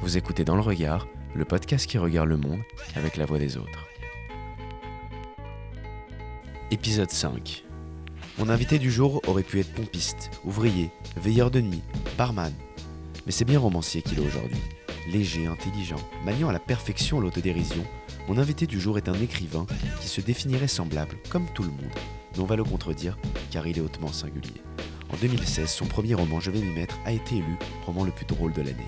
Vous écoutez Dans le Regard, le podcast qui regarde le monde avec la voix des autres. Épisode 5. Mon invité du jour aurait pu être pompiste, ouvrier, veilleur de nuit, barman. Mais c'est bien romancier qu'il est aujourd'hui. Léger, intelligent, maniant à la perfection l'autodérision, mon invité du jour est un écrivain qui se définirait semblable, comme tout le monde. Mais on va le contredire, car il est hautement singulier. En 2016, son premier roman Je vais m'y mettre a été élu roman le plus drôle de l'année.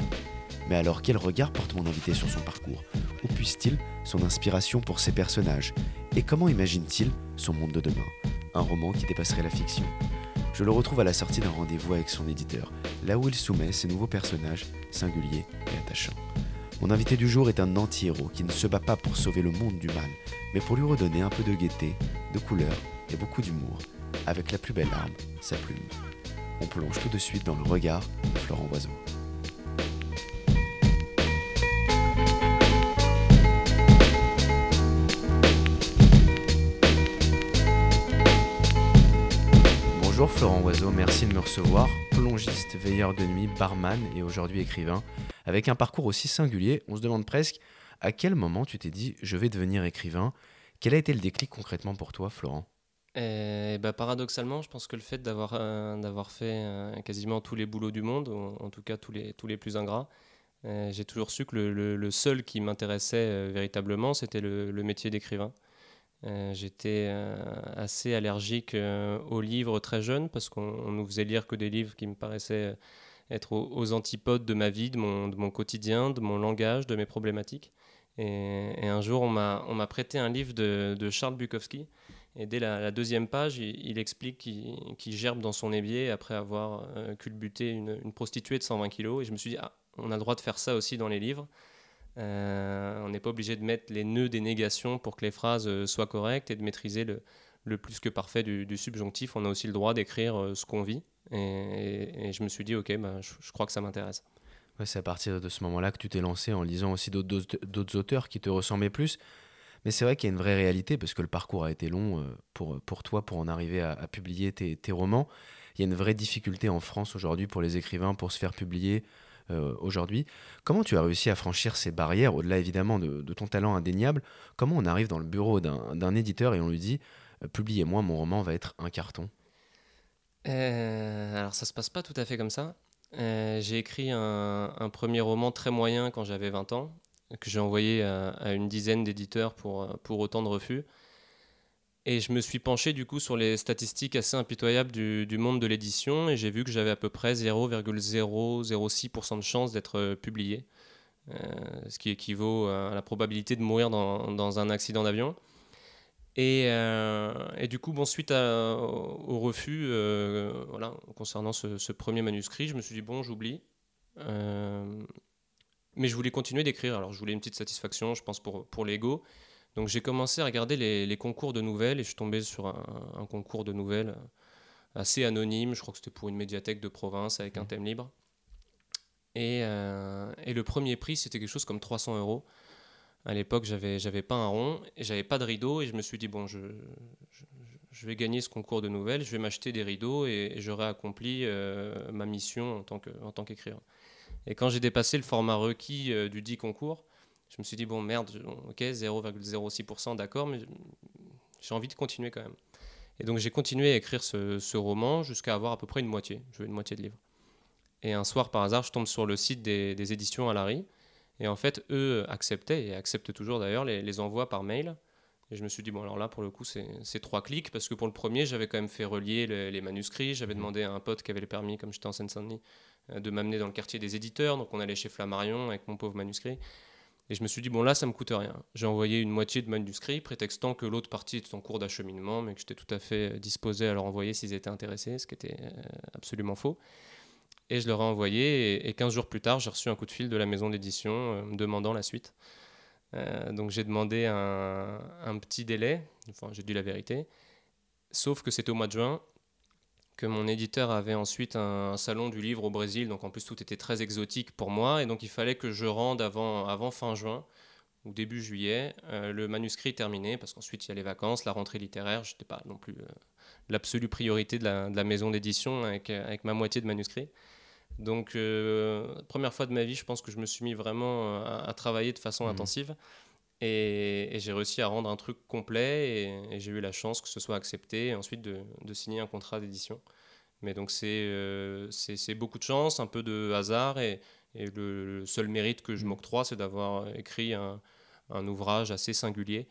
Mais alors quel regard porte mon invité sur son parcours? Où puise-t-il son inspiration pour ses personnages? Et comment imagine-t-il son monde de demain? Un roman qui dépasserait la fiction. Je le retrouve à la sortie d'un rendez-vous avec son éditeur, là où il soumet ses nouveaux personnages singuliers et attachants. Mon invité du jour est un anti-héros qui ne se bat pas pour sauver le monde du mal, mais pour lui redonner un peu de gaieté, de couleur et beaucoup d'humour, avec la plus belle arme, sa plume. On plonge tout de suite dans le regard de Florent Oiseau. Bonjour Florent Oiseau, merci de me recevoir. Plongiste, veilleur de nuit, barman et aujourd'hui écrivain. Avec un parcours aussi singulier, on se demande presque à quel moment tu t'es dit je vais devenir écrivain. Quel a été le déclic concrètement pour toi, Florent? Bah, paradoxalement, je pense que le fait d'avoir euh, fait euh, quasiment tous les boulots du monde, en tout cas tous les, plus ingrats, euh, j'ai toujours su que le, seul qui m'intéressait véritablement, c'était le, métier d'écrivain. J'étais assez allergique aux livres très jeune parce qu'on nous faisait lire que des livres qui me paraissaient être aux, antipodes de ma vie, de mon, quotidien, de mon langage, de mes problématiques. Et, un jour, on m'a prêté un livre de Charles Bukowski et dès la, deuxième page, il, explique qu'il gerbe dans son évier après avoir euh, culbuté une, prostituée de 120 kilos. Et je me suis dit, ah, on a le droit de faire ça aussi dans les livres. Euh, on n'est pas obligé de mettre les nœuds des négations pour que les phrases euh, soient correctes et de maîtriser le, plus que parfait du, subjonctif. On a aussi le droit d'écrire ce qu'on vit. Et, je me suis dit, ok, bah, je, crois que ça m'intéresse. C'est à partir de ce moment-là que tu t'es lancé en lisant aussi d'autres auteurs qui te ressemblaient plus. Mais c'est vrai qu'il y a une vraie réalité, parce que le parcours a été long euh, pour, pour toi, pour en arriver à, publier tes, romans. Il y a une vraie difficulté en France aujourd'hui pour les écrivains pour se faire publier euh, aujourd'hui. Comment tu as réussi à franchir ces barrières, au-delà évidemment de, ton talent indéniable? Comment on arrive dans le bureau d'un éditeur et on lui dit euh, Publiez-moi, mon roman va être un carton Alors ça se passe pas tout à fait comme ça. j'ai écrit un, un, premier roman très moyen quand j'avais 20 ans que j'ai envoyé à, une dizaine d'éditeurs pour, pour autant de refus. Et je me suis penché du coup sur les statistiques assez impitoyables du, du monde de l'édition et j'ai vu que j'avais à peu près 0,006% de chance d'être euh, publié, euh, ce qui équivaut à la probabilité de mourir dans, dans un accident d'avion. Et, euh, et, du coup, bon, suite au refus voilà, concernant ce, ce, premier manuscrit, je me suis dit, bon, j'oublie. Mais je voulais continuer d'écrire. Alors, je voulais une petite satisfaction, je pense, pour, pour l'ego. Donc, j'ai commencé à regarder les, les, concours de nouvelles et je suis tombé sur un, concours de nouvelles assez anonyme. Je crois que c'était pour une médiathèque de province avec un mmh. thème libre. Et, euh, et le premier prix, c'était quelque chose comme 300 euros. À l'époque, j'avais, j'avais pas un rond et j'avais pas de rideau. Et je me suis dit, bon, je, je, vais gagner ce concours de nouvelles, je vais m'acheter des rideaux et, j'aurai accompli euh, ma mission en tant, que, en tant qu'écrivain. Et quand j'ai dépassé le format requis euh, du dit concours, je me suis dit, bon, merde, ok, 0,06%, d'accord, mais j'ai envie de continuer quand même. Et donc j'ai continué à écrire ce, roman jusqu'à avoir à peu près une moitié. Je veux une moitié de livre. Et un soir, par hasard, je tombe sur le site des, éditions à Larry. Et en fait, eux acceptaient, et acceptent toujours d'ailleurs, les, envois par mail. Et je me suis dit, bon, alors là, pour le coup, c'est trois clics, parce que pour le premier, j'avais quand même fait relier les, manuscrits. J'avais demandé à un pote qui avait le permis, comme j'étais en Seine-Saint-Denis, euh, de m'amener dans le quartier des éditeurs. Donc on allait chez Flammarion avec mon pauvre manuscrit. Et je me suis dit, bon là, ça me coûte rien. J'ai envoyé une moitié de manuscrit, prétextant que l'autre partie était en cours d'acheminement, mais que j'étais tout à fait disposé à leur envoyer s'ils étaient intéressés, ce qui était euh, absolument faux. Et je leur ai envoyé, et 15 jours plus tard, j'ai reçu un coup de fil de la maison d'édition euh, me demandant la suite. Donc j'ai demandé un, petit délai, enfin j'ai dit la vérité, sauf que c'était au mois de juin, que mon éditeur avait ensuite un, salon du livre au Brésil, donc en plus tout était très exotique pour moi, et donc il fallait que je rende avant, fin juin ou début juillet euh, le manuscrit terminé, parce qu'ensuite il y a les vacances, la rentrée littéraire, je n'étais pas non plus euh, l'absolue priorité de la, maison d'édition avec, ma moitié de manuscrit. Donc, première fois de ma vie, je pense que je me suis mis vraiment à, travailler de façon mmh. intensive. Et, j'ai réussi à rendre un truc complet et, j'ai eu la chance que ce soit accepté et ensuite de, signer un contrat d'édition. Mais donc euh, c'est beaucoup de chance, un peu de hasard et, et le, seul mérite que je m'octroie, c'est d'avoir écrit un, un, ouvrage assez singulier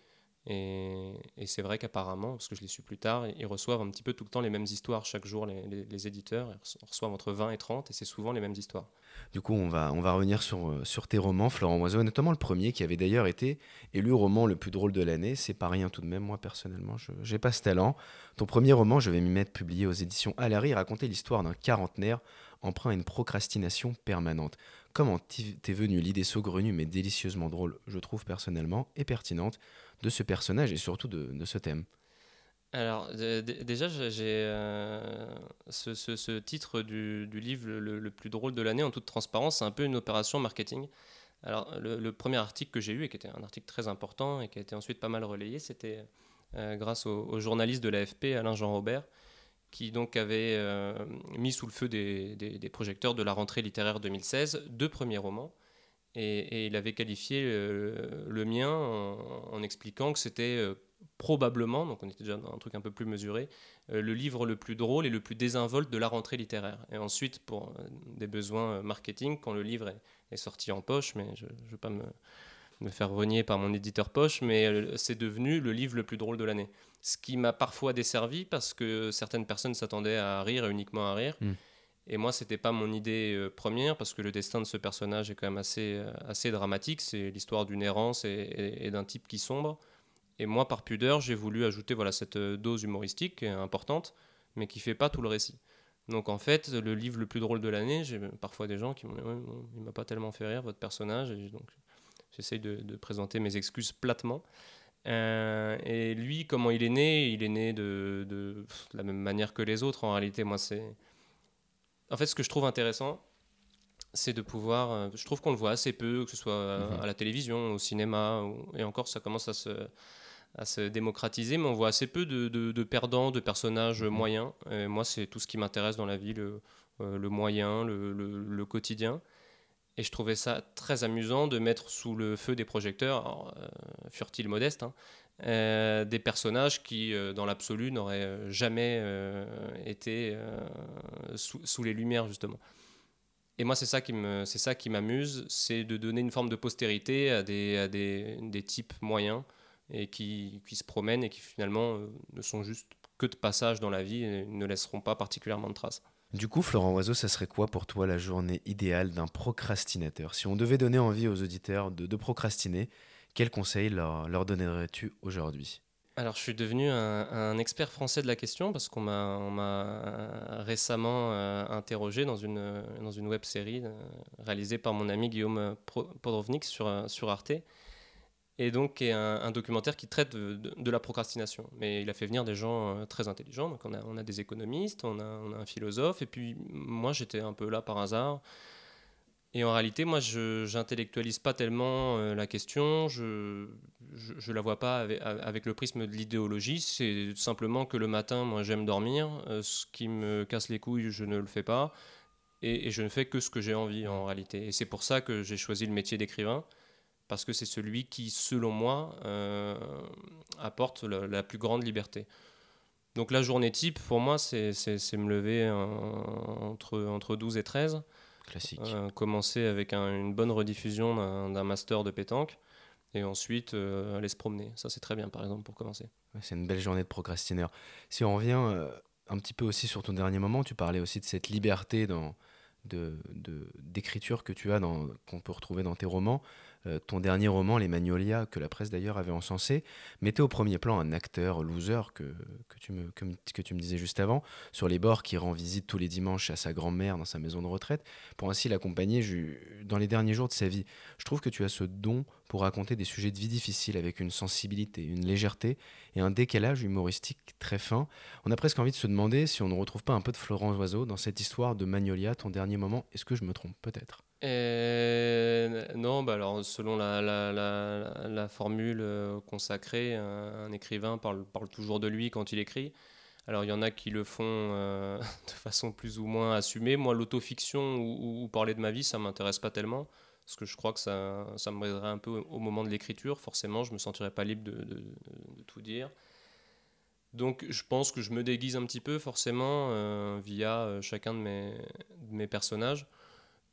et, c'est vrai qu'apparemment, parce que je l'ai su plus tard, ils reçoivent un petit peu tout le temps les mêmes histoires chaque jour, les, éditeurs. Ils reçoivent entre 20 et 30 et c'est souvent les mêmes histoires. Du coup, on va, on va revenir sur, euh, sur tes romans, Florent Oiseau, notamment le premier qui avait d'ailleurs été élu roman le plus drôle de l'année. C'est pas rien tout de même, moi personnellement, je n'ai pas ce talent. Ton premier roman, je vais m'y mettre, publié aux éditions Alary, racontait l'histoire d'un quarantenaire emprunt à une procrastination permanente. Comment t'es venu l'idée saugrenue mais délicieusement drôle, je trouve personnellement, et pertinente, de ce personnage et surtout de, ce thème? Alors déjà, j'ai euh, ce, titre du, livre le, plus drôle de l'année en toute transparence, c'est un peu une opération marketing. Alors le, premier article que j'ai eu et qui était un article très important et qui a été ensuite pas mal relayé, c'était euh, grâce au, journaliste de l'AFP Alain Jean Robert, qui donc avait euh, mis sous le feu des, projecteurs de la rentrée littéraire 2016 deux premiers romans. Et, il avait qualifié euh, le mien en, expliquant que c'était euh, probablement, donc on était déjà dans un truc un peu plus mesuré, le livre le plus drôle et le plus désinvolte de la rentrée littéraire. Et ensuite, pour des besoins marketing, quand le livre est, sorti en poche, mais je ne veux pas me, me faire renier par mon éditeur poche, mais c'est devenu le livre le plus drôle de l'année ce qui m'a parfois desservi parce que certaines personnes s'attendaient à rire, uniquement à rire. Hmm. Et moi, c'était pas mon idée euh, première parce que le destin de ce personnage est quand même assez, euh, assez dramatique. C'est l'histoire d'une errance et, d'un type qui sombre. Et moi, par pudeur, j'ai voulu ajouter voilà, cette euh, dose humoristique importante, mais qui fait pas tout le récit. Donc en fait, le livre le plus drôle de l'année, j'ai parfois des gens qui m'ont dit il m'a pas tellement fait rire votre personnage. Et donc j'essaye de, de, présenter mes excuses platement. Euh, et lui, comment il est né? Il est né de, de, la même manière que les autres. En réalité, moi, c'est. En fait, ce que je trouve intéressant, c'est de pouvoir. Euh, je trouve qu'on le voit assez peu, que ce soit euh, mhm. à, la télévision, au cinéma, et encore, ça commence à se, à se démocratiser, mais on voit assez peu de, de, perdants, de personnages mhm. moyens. Et moi, c'est tout ce qui m'intéresse dans la vie, le, le moyen, le, le quotidien. Et je trouvais ça très amusant de mettre sous le feu des projecteurs, euh, furent-ils modestes, hein, euh, des personnages qui, euh, dans l'absolu, n'auraient jamais été sous, les lumières, justement. Et moi, c'est ça qui me, c'est ça qui m'amuse, c'est de donner une forme de postérité à des, à des, des types moyens et qui, qui, se promènent et qui finalement ne sont juste que de passage dans la vie et ne laisseront pas particulièrement de traces. Du coup, Florent Oiseau, ça serait quoi pour toi la journée idéale d'un procrastinateur? Si on devait donner envie aux auditeurs de, procrastiner, quels conseils leur, donnerais-tu aujourd'hui? Alors, je suis devenu un, expert français de la question parce qu'on m'a récemment euh, interrogé dans une, dans une web série euh, réalisée par mon ami Guillaume Podrovnik sur, euh, sur Arte et donc est un, documentaire qui traite de, la procrastination. Mais il a fait venir des gens euh, très intelligents. Donc on a, des économistes, on a, un philosophe, et puis moi j'étais un peu là par hasard. Et en réalité, moi, je n'intellectualise pas tellement euh, la question, je ne la vois pas avec, le prisme de l'idéologie, c'est simplement que le matin, moi, j'aime dormir, euh, ce qui me casse les couilles, je ne le fais pas, et je ne fais que ce que j'ai envie en réalité. Et c'est pour ça que j'ai choisi le métier d'écrivain, parce que c'est celui qui, selon moi, euh, apporte la, plus grande liberté. Donc la journée type, pour moi, c'est me lever entre, entre 12 et 13. Classique. Euh, commencer avec une bonne rediffusion d'un master de pétanque et ensuite euh, aller se promener. Ça, c'est très bien, par exemple, pour commencer. c'est une belle journée de procrastineur. Si on revient un petit peu aussi sur ton dernier moment, tu parlais aussi de cette liberté dans, d'écriture de, que tu as, qu'on peut retrouver dans tes romans. Euh, ton dernier roman, Les Magnolias, que la presse d'ailleurs avait encensé, mettait au premier plan un acteur loser que, tu me, que, tu me disais juste avant, sur les bords qui rend visite tous les dimanches à sa grand-mère dans sa maison de retraite, pour ainsi l'accompagner dans les derniers jours de sa vie. Je trouve que tu as ce don pour raconter des sujets de vie difficiles avec une sensibilité, une légèreté et un décalage humoristique très fin. On a presque envie de se demander si on ne retrouve pas un peu de Florence Oiseau dans cette histoire de Magnolia, ton dernier moment. Est-ce que je me trompe peut-être? Euh, non, bah alors selon la, la, la, formule euh, consacrée, un, écrivain parle, toujours de lui quand il écrit. Alors il y en a qui le font de façon plus ou moins assumée. Moi, l'autofiction ou, parler de ma vie, ça m'intéresse pas tellement parce que je crois que ça, ça m'aiderait un peu au moment de l'écriture. Forcément, je me sentirais pas libre de, tout dire. Donc je pense que je me déguise un petit peu forcément euh, via euh, chacun de mes personnages.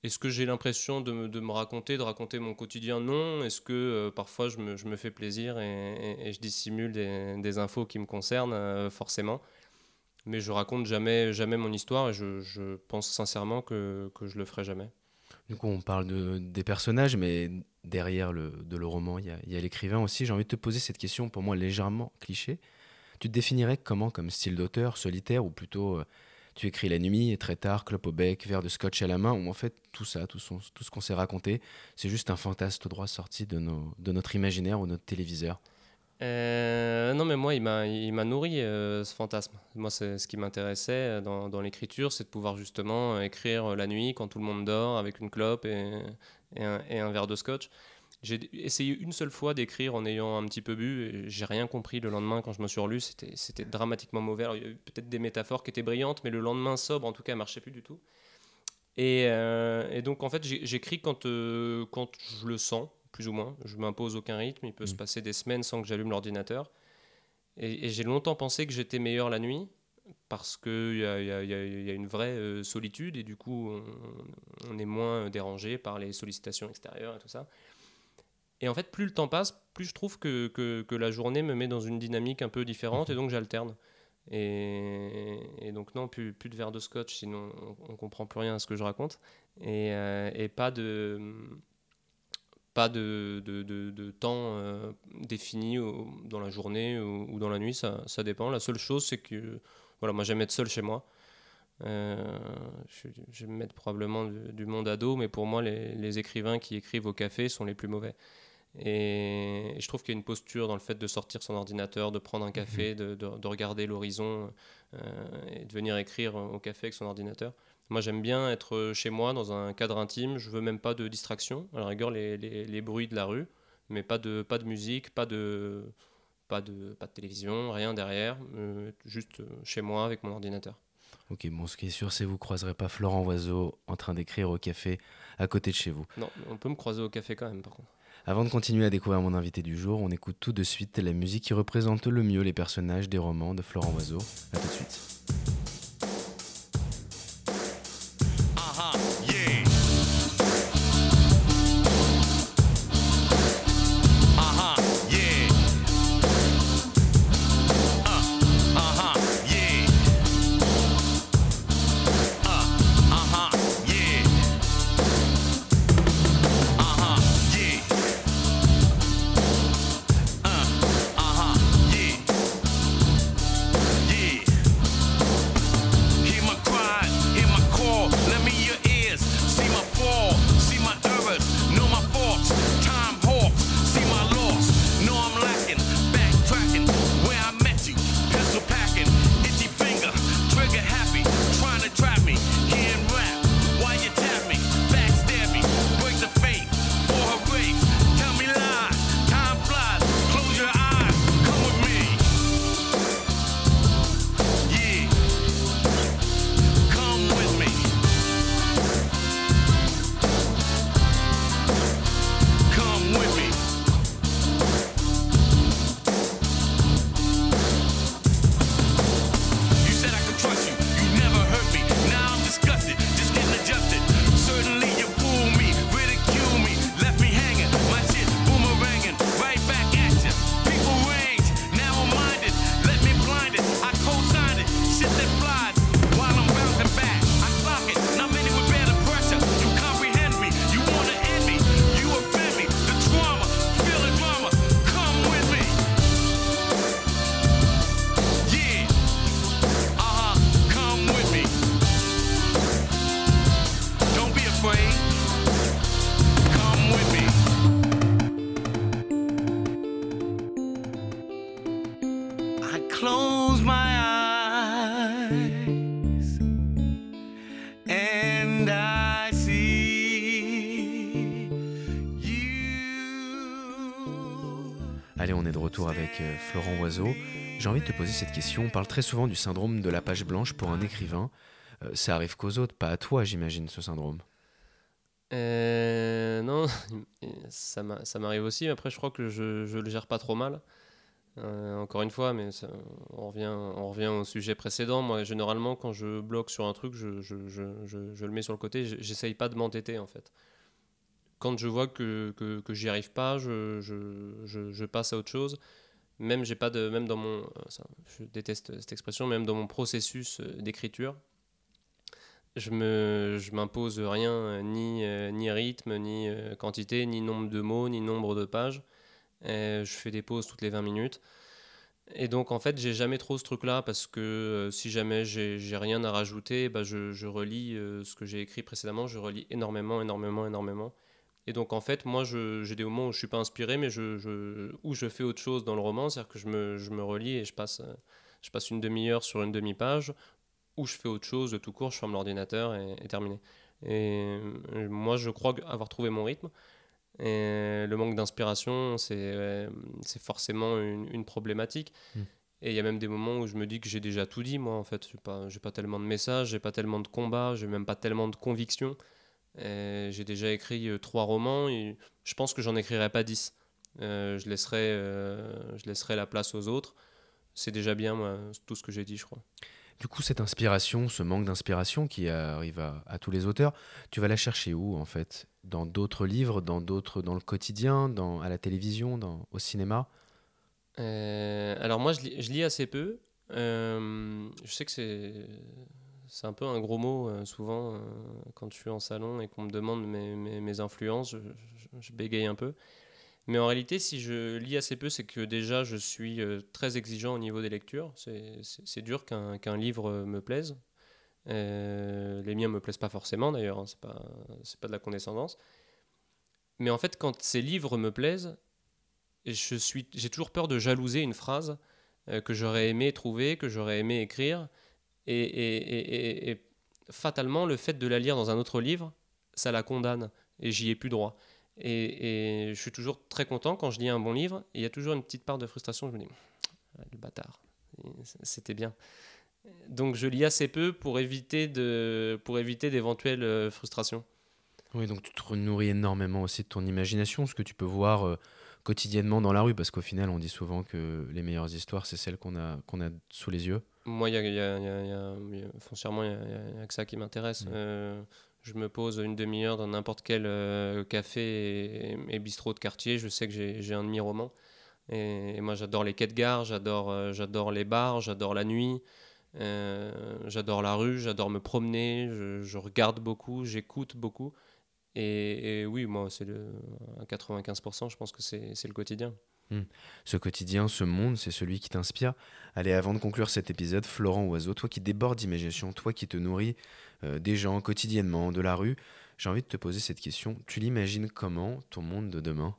Est-ce que j'ai l'impression de, me raconter, de raconter mon quotidien Non. Est-ce que euh, parfois je me, fais plaisir et, je dissimule des, infos qui me concernent Forcément. Mais je raconte jamais, jamais mon histoire et je, pense sincèrement que, je le ferai jamais. Du coup, on parle de, des personnages, mais derrière le, de le roman, il y a, a l'écrivain aussi. J'ai envie de te poser cette question, pour moi légèrement cliché. Tu te définirais comment comme style d'auteur, solitaire, ou plutôt euh, tu écris la nuit et très tard, clope au bec, verre de scotch à la main, ou en fait tout ça, tout, ce qu'on s'est raconté, c'est juste un fantasme tout droit sorti de, notre imaginaire ou notre téléviseur euh, non, mais moi, il m'a, nourri euh, ce fantasme. Moi, ce qui m'intéressait dans, dans l'écriture, c'est de pouvoir justement écrire la nuit quand tout le monde dort avec une clope et un, verre de scotch. J'ai essayé une seule fois d'écrire en ayant un petit peu bu. J'ai rien compris le lendemain quand je me suis relu. C'était, dramatiquement mauvais. il y a eu peut-être des métaphores qui étaient brillantes, mais le lendemain sobre, en tout cas, elle marchait plus du tout. Et, euh, et donc, en fait, j'écris quand, euh, quand je le sens plus ou moins. Je m'impose aucun rythme. Il peut se mm. passer des semaines sans que j'allume l'ordinateur. Et, j'ai longtemps pensé que j'étais meilleur la nuit parce qu'il y, y, y a, une vraie euh, solitude et du coup on, est moins dérangé par les sollicitations extérieures et tout ça. Et en fait, plus le temps passe, plus je trouve que, que, la journée me met dans une dynamique un peu différente et donc j'alterne. Et, donc non, plus, de verre de scotch, sinon on, on comprend plus rien à ce que je raconte. Et, euh, pas de pas de, de, temps euh, défini dans la journée ou, dans la nuit, ça, ça, dépend. La seule chose, c'est que voilà, moi j'aime être seul chez moi. Euh, je, mettre probablement du, monde à dos, mais pour moi, les, écrivains qui écrivent au café sont les plus mauvais. Et, je trouve qu'il y a une posture dans le fait de sortir son ordinateur, de prendre un café, mmh. de, de, regarder l'horizon euh, et de venir écrire au café avec son ordinateur. Moi, j'aime bien être chez moi, dans un cadre intime. Je veux même pas de distraction. À la rigueur, les, les, les, bruits de la rue, mais pas de, pas de musique, pas de, pas, de, pas de télévision, rien derrière. Euh, juste chez moi avec mon ordinateur. Ok, bon, ce qui est sûr, c'est que vous croiserez pas Florent Oiseau en train d'écrire au café à côté de chez vous. Non, on peut me croiser au café quand même, par contre. Avant de continuer à découvrir mon invité du jour, on écoute tout de suite la musique qui représente le mieux les personnages des romans de Florent Oiseau. A tout de suite. Oiseau. J'ai envie de te poser cette question. On parle très souvent du syndrome de la page blanche pour un écrivain. Euh, ça arrive qu'aux autres, pas à toi, j'imagine, ce syndrome. Euh, non, ça m'arrive aussi. Après, je crois que je, je le gère pas trop mal. Euh, encore une fois, mais on, revient, au sujet précédent. Moi, généralement, quand je bloque sur un truc, je le mets sur le côté. J'essaye pas de m'entêter, en fait. Quand je vois que, que, que j'y arrive pas, je, passe à autre chose. Même, j'ai pas de, même dans mon. je déteste cette expression, même dans mon processus euh, d'écriture, je me je m'impose rien euh, ni ni rythme ni quantité ni nombre de mots ni nombre de pages je fais des pauses toutes les 20 minutes. Et donc, en fait, j'ai jamais trop ce truc-là parce que euh, si jamais j'ai rien à rajouter, bah, je, relis euh, ce que j'ai écrit précédemment, je relis énormément, énormément, énormément. Et donc, en fait, moi, j'ai des moments où je suis pas inspiré, mais je, je, où je fais autre chose dans le roman, c'est-à-dire que je me, je me, relis et je passe, euh, je passe une demi-heure sur une demi-page, ou je fais autre chose de tout court, je ferme l'ordinateur et, et, terminé. Et moi, je crois avoir trouvé mon rythme. Et le manque d'inspiration, c'est forcément une, problématique. Hmm. Et il y a même des moments où je me dis que j'ai déjà tout dit, moi, en fait. Je n'ai pas, pas tellement de messages, j'ai pas tellement de combats, j'ai même pas tellement de convictions. J'ai déjà écrit euh, trois romans et je pense que j'en écrirai pas dix. Euh, je, laisserai, euh, je laisserai la place aux autres. C'est déjà bien, moi, tout ce que j'ai dit, je crois. Du coup, cette inspiration, ce manque d'inspiration qui arrive à, tous les auteurs, tu vas la chercher où en fait? Dans d'autres livres, dans d'autres, dans le quotidien, dans, à la télévision, dans, au cinéma? Euh, Alors moi, je lis, assez peu. Euh, je sais que c'est c'est un peu un gros mot euh, souvent quand je suis en salon et qu'on me demande mes, influences, je, bégaye un peu. Mais en réalité, si je lis assez peu, c'est que déjà je suis euh, très exigeant au niveau des lectures. C'est dur qu'un livre me plaise. Euh, les miens me plaisent pas forcément d'ailleurs, hein, c'est pas, pas de la condescendance. Mais en fait, quand ces livres me plaisent, j'ai toujours peur de jalouser une phrase euh, que j'aurais aimé trouver, que j'aurais aimé écrire. Et, fatalement, le fait de la lire dans un autre livre, ça la condamne. Et j'y ai plus droit. Et, je suis toujours très content quand je lis un bon livre. il y a toujours une petite part de frustration. Je me dis, ah, le bâtard, c'était bien. Donc je lis assez peu pour éviter, de, pour éviter d'éventuelles euh, frustrations. Oui, donc tu te nourris énormément aussi de ton imagination, ce que tu peux voir euh, quotidiennement dans la rue, parce qu'au final, on dit souvent que les meilleures histoires, c'est celles qu'on a, qu'on a sous les yeux. Moi, il y a, y, a, y, a, foncièrement, il n'y a, que ça qui m'intéresse. Mmh. Euh, je me pose une demi-heure dans n'importe quel euh, café et, bistrot de quartier, je sais que j'ai un demi-roman. Et, moi, j'adore les quais de gare, j'adore euh, j'adore les bars, j'adore la nuit, j'adore la rue, j'adore me promener, je, regarde beaucoup, j'écoute beaucoup. Et, oui, moi, c'est à 95%, je pense que c'est le quotidien. Hmm. Ce quotidien, ce monde, c'est celui qui t'inspire. Allez, avant de conclure cet épisode, Florent Oiseau, toi qui débordes d'imagination, toi qui te nourris euh, des gens quotidiennement, de la rue, j'ai envie de te poser cette question. Tu l'imagines comment, ton monde de demain?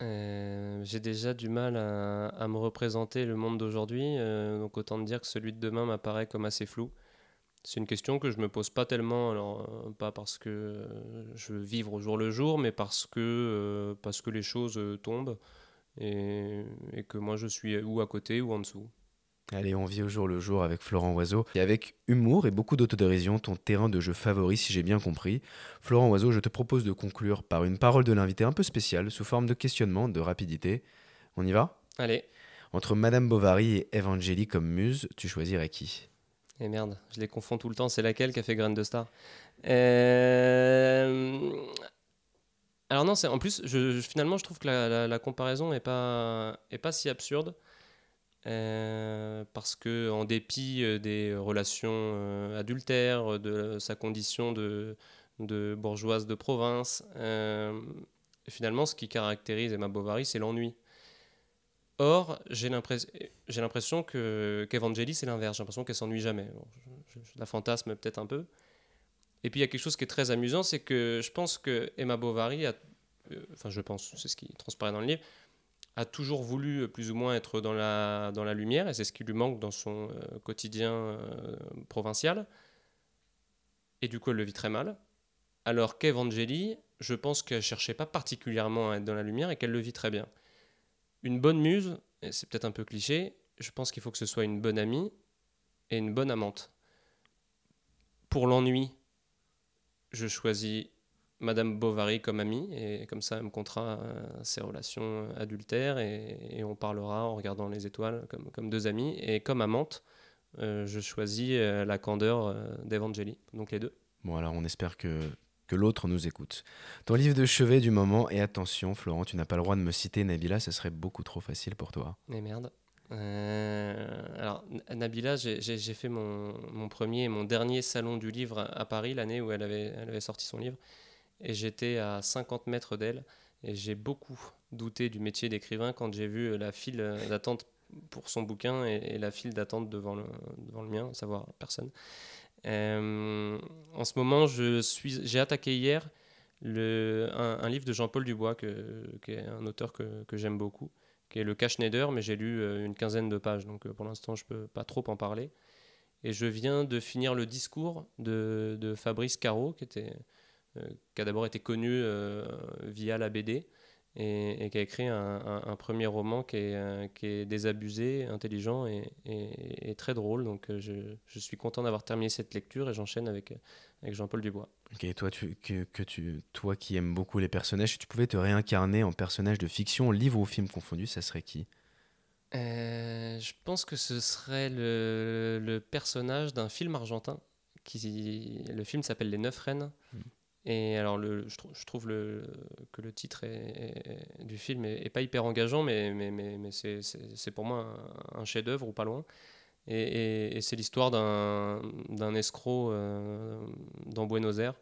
Euh, J'ai déjà du mal à, me représenter le monde d'aujourd'hui, euh, donc autant te dire que celui de demain m'apparaît comme assez flou. C'est une question que je me pose pas tellement, alors pas parce que je veux vivre au jour le jour, mais parce que, parce que les choses tombent et, que moi je suis ou à côté ou en dessous. Allez, on vit au jour le jour avec Florent Oiseau. Et avec humour et beaucoup d'autodérision, ton terrain de jeu favori, si j'ai bien compris. Florent Oiseau, je te propose de conclure par une parole de l'invité un peu spéciale, sous forme de questionnement, de rapidité. On y va? Allez. Entre Madame Bovary et Evangélie comme muse, tu choisirais qui? Eh merde, je les confonds tout le temps. C'est laquelle qui a fait Graine de Star? Euh... Alors non, en plus, finalement, je trouve que la, comparaison est pas, pas si absurde. Euh, parce que en dépit euh, des relations euh, adultères, de sa condition de, de bourgeoise de province, finalement, ce qui caractérise Emma Bovary, c'est l'ennui. Or, j'ai l'impression que c'est l'inverse. J'ai l'impression qu'elle s'ennuie jamais. je, la fantasme peut-être un peu. Et puis il y a quelque chose qui est très amusant, c'est que je pense que Emma Bovary euh, enfin je pense, c'est ce qui transparaît dans le livre, a toujours voulu euh, plus ou moins être dans la, dans la lumière, et c'est ce qui lui manque dans son euh, quotidien provincial. Et du coup, elle le vit très mal. Alors qu'Evangélie, je pense qu'elle cherchait pas particulièrement à être dans la lumière et qu'elle le vit très bien. une bonne muse, et c'est peut-être un peu cliché, je pense qu'il faut que ce soit une bonne amie et une bonne amante. Pour l'ennui, je choisis Madame Bovary comme amie, et comme ça, elle me comptera euh, ses relations adultères, et, on parlera en regardant les étoiles comme, comme deux amis. Et comme amante, euh, je choisis euh, la candeur d'Evangélie, donc les deux. Bon, alors on espère que, que l'autre nous écoute. Ton livre de chevet du moment, et attention, Florent, tu n'as pas le droit de me citer Nabila, ce serait beaucoup trop facile pour toi. Mais merde. Alors, Nabila, j'ai fait mon, premier et mon dernier salon du livre à Paris, l'année où elle avait, sorti son livre et j'étais à 50 mètres d'elle. Et j'ai beaucoup douté du métier d'écrivain quand j'ai vu la file d'attente pour son bouquin et, la file d'attente devant le, devant le mien, à savoir personne. Euh, en ce moment, j'ai attaqué hier un, livre de Jean-Paul Dubois, qui est un auteur que j'aime beaucoup, qui est Le Cache-Schneider, mais j'ai lu euh, une quinzaine de pages, donc euh, pour l'instant, je ne peux pas trop en parler. Et je viens de finir le discours de, Fabrice Caro, euh, qui a d'abord été connu via la BD et, qui a écrit un, premier roman qui est, désabusé, intelligent et, très drôle. Donc je, suis content d'avoir terminé cette lecture et j'enchaîne avec Jean-Paul Dubois. Ok, toi, tu, que, que, tu, toi qui aimes beaucoup les personnages, si tu pouvais te réincarner en personnage de fiction, livre ou film confondu, ça serait qui? Je pense que ce serait le, le personnage d'un film argentin. Qui, le film s'appelle Les Neuf Reines. Hmm. Et alors, le, je, trouve le, que le titre du film est, pas hyper engageant, mais, mais, mais, mais c'est pour moi un, chef-d'œuvre ou pas loin. Et, c'est l'histoire d'un escroc euh, dans Buenos Aires.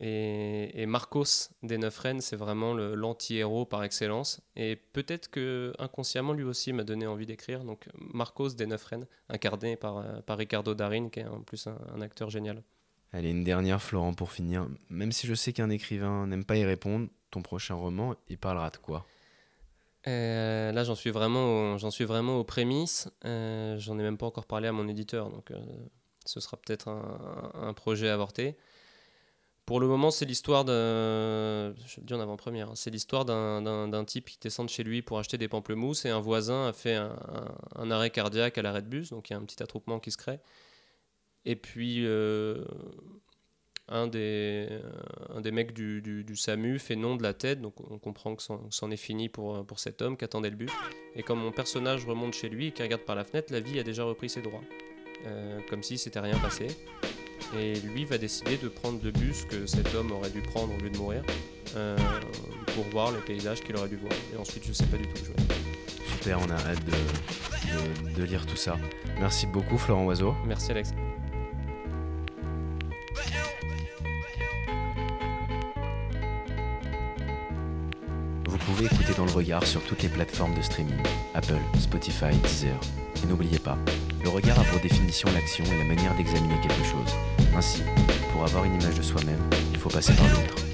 Et, Marcos des Neuf Rennes, c'est vraiment l'anti-héros par excellence. Et peut-être que inconsciemment, lui aussi m'a donné envie d'écrire. Donc, Marcos des Neuf Rennes, incarné par, par Ricardo Darin, qui est en plus un acteur génial. Allez, une dernière, Florent, pour finir. Même si je sais qu'un écrivain n'aime pas y répondre, ton prochain roman, il parlera de quoi? Euh, Là, j'en suis, vraiment j'en suis vraiment aux prémices. Euh, j'en ai même pas encore parlé à mon éditeur, donc euh, ce sera peut-être un, projet avorté. Pour le moment, c'est l'histoire d'un. Avant-première. Hein, c'est l'histoire d'un type qui descend de chez lui pour acheter des pamplemousses et un voisin a fait un, un arrêt cardiaque à l'arrêt de bus, donc il y a un petit attroupement qui se crée. Et puis, un, des, un des mecs du, du, SAMU fait non de la tête, donc on comprend que c'en est fini pour, pour cet homme qui attendait le bus. Et comme mon personnage remonte chez lui et qui regarde par la fenêtre, la vie a déjà repris ses droits. Euh, comme si c'était rien passé. Et lui va décider de prendre le bus que cet homme aurait dû prendre au lieu de mourir euh, pour voir les paysages qu'il aurait dû voir. Et ensuite, je sais pas du tout jouer. Super, on arrête de, de, de lire tout ça. Merci beaucoup, Florent Oiseau. Merci, Alex. Pouvez écouter dans le regard sur toutes les plateformes de streaming, Apple, Spotify, Deezer. Et n'oubliez pas, le regard a pour définition l'action et la manière d'examiner quelque chose. Ainsi, pour avoir une image de soi-même, il faut passer par l'autre.